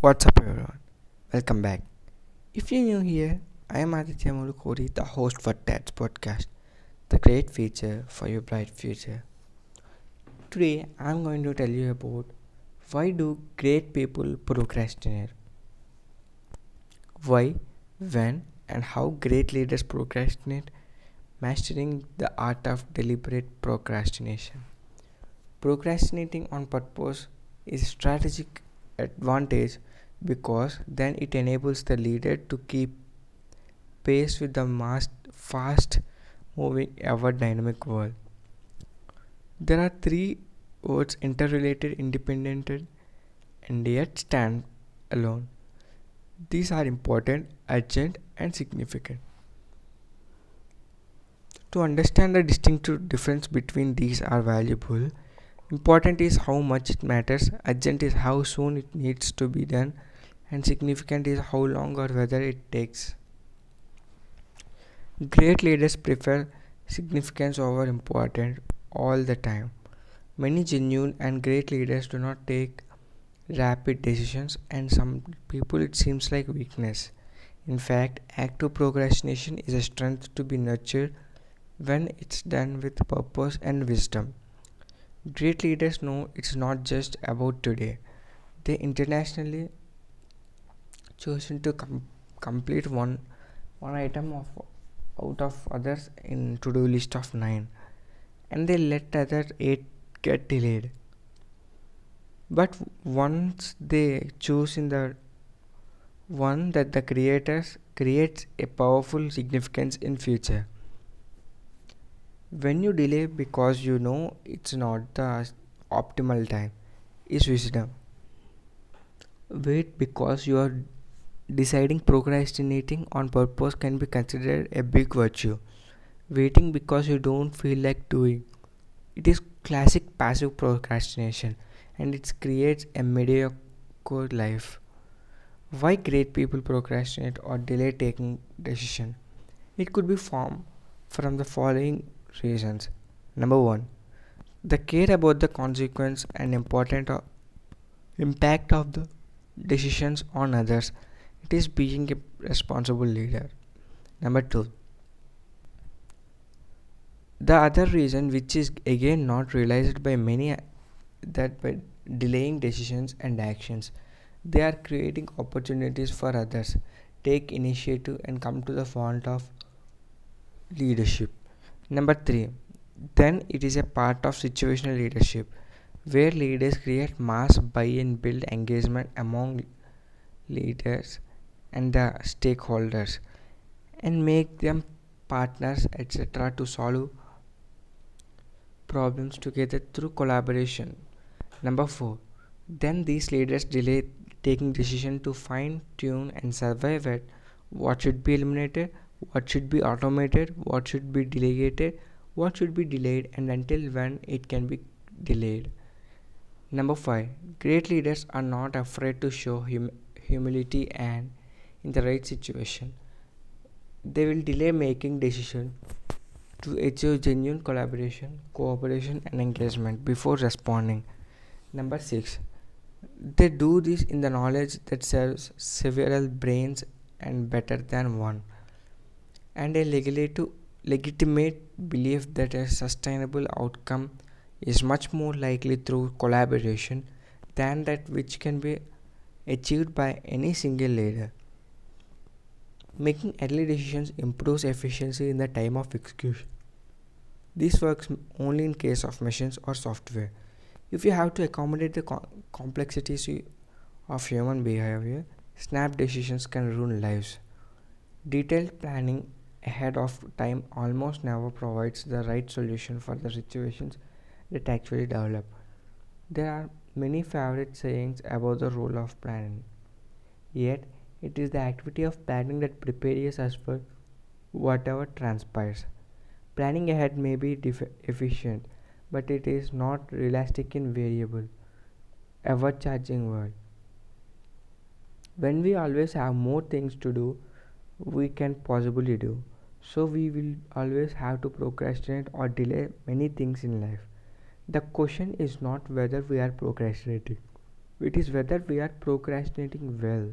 What's up, everyone? Welcome back. If you're new here, I am Aditya Mulukuri, the host for TED's podcast, The Great Future for Your Bright Future. Today, I'm going to tell you about why do great people procrastinate? Why, when, and how great leaders procrastinate, mastering the art of deliberate procrastination. Procrastinating on purpose is strategic advantage because then it enables the leader to keep pace with the most fast moving ever dynamic world. There are three words interrelated, independent, and yet stand alone. These are important, urgent, and significant. To understand the distinctive difference between these are valuable Important is how much it matters, urgent is how soon it needs to be done, and significant is how long or whether it takes. Great leaders prefer significance over important all the time. Many genuine and great leaders do not take rapid decisions, and some people it seems like weakness. In fact, active procrastination is a strength to be nurtured when it's done with purpose and wisdom. Great leaders know it's not just about today. They internationally chosen to com- complete one one item of out of others in to-do list of nine, and they let other eight get delayed. But once they choose in the one that the creators creates a powerful significance in future. When you delay because you know it's not the optimal time is wisdom. Wait because you are deciding procrastinating on purpose can be considered a big virtue waiting because you don't feel like doing it is classic passive procrastination and it creates a mediocre life why great people procrastinate or delay taking decision it could be formed from the following reasons. Number one, the care about the consequence and important of impact of the decisions on others. It is being a responsible leader. Number two, the other reason, which is again not realized by many, that by delaying decisions and actions, they are creating opportunities for others. Take initiative and come to the front of leadership. Number three, then it is a part of situational leadership where leaders create mass buy and build engagement among leaders and the stakeholders and make them partners etc to solve problems together through collaboration. Number 4 then these leaders delay taking decision to fine tune and survive it. What should be eliminated? What should be automated? What should be delegated? What should be delayed? And until when it can be delayed? Number 5 great leaders are not afraid to show hum- humility and in the right situation they will delay making decision to achieve genuine collaboration cooperation and engagement before responding number 6 they do this in the knowledge that serves several brains and better than one and a legitimate belief that a sustainable outcome is much more likely through collaboration than that which can be achieved by any single leader. Making early decisions improves efficiency in the time of execution. This works only in case of machines or software. If you have to accommodate the complexities of human behavior, snap decisions can ruin lives. Detailed planning ahead of time almost never provides the right solution for the situations that actually develop. There are many favorite sayings about the role of planning. Yet, it is the activity of planning that prepares us for whatever transpires. Planning ahead may be efficient, but it is not realistic in variable, ever changing world. When we always have more things to do, we can possibly do. So we will always have to procrastinate or delay many things in life. The question is not whether we are procrastinating, it is whether we are procrastinating well.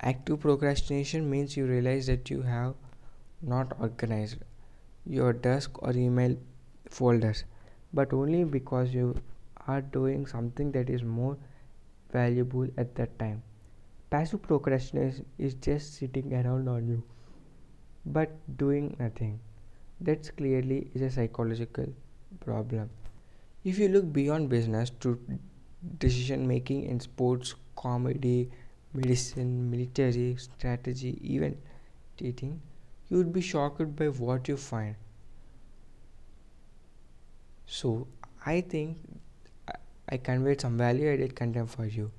Active procrastination means you realize that you have not organized your desk or email folders, but only because you are doing something that is more valuable at that time. Passive procrastination is just sitting around on you but doing nothing. That clearly is a psychological problem. If you look beyond business to decision making in sports, comedy, medicine, military, strategy, even dating, you would be shocked by what you find. So, I think I conveyed some value added content for you.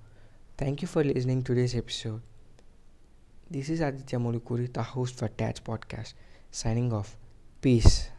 Thank you for listening to this episode. This is Aditya Mulukuri, the host for Tats Podcast, signing off. Peace.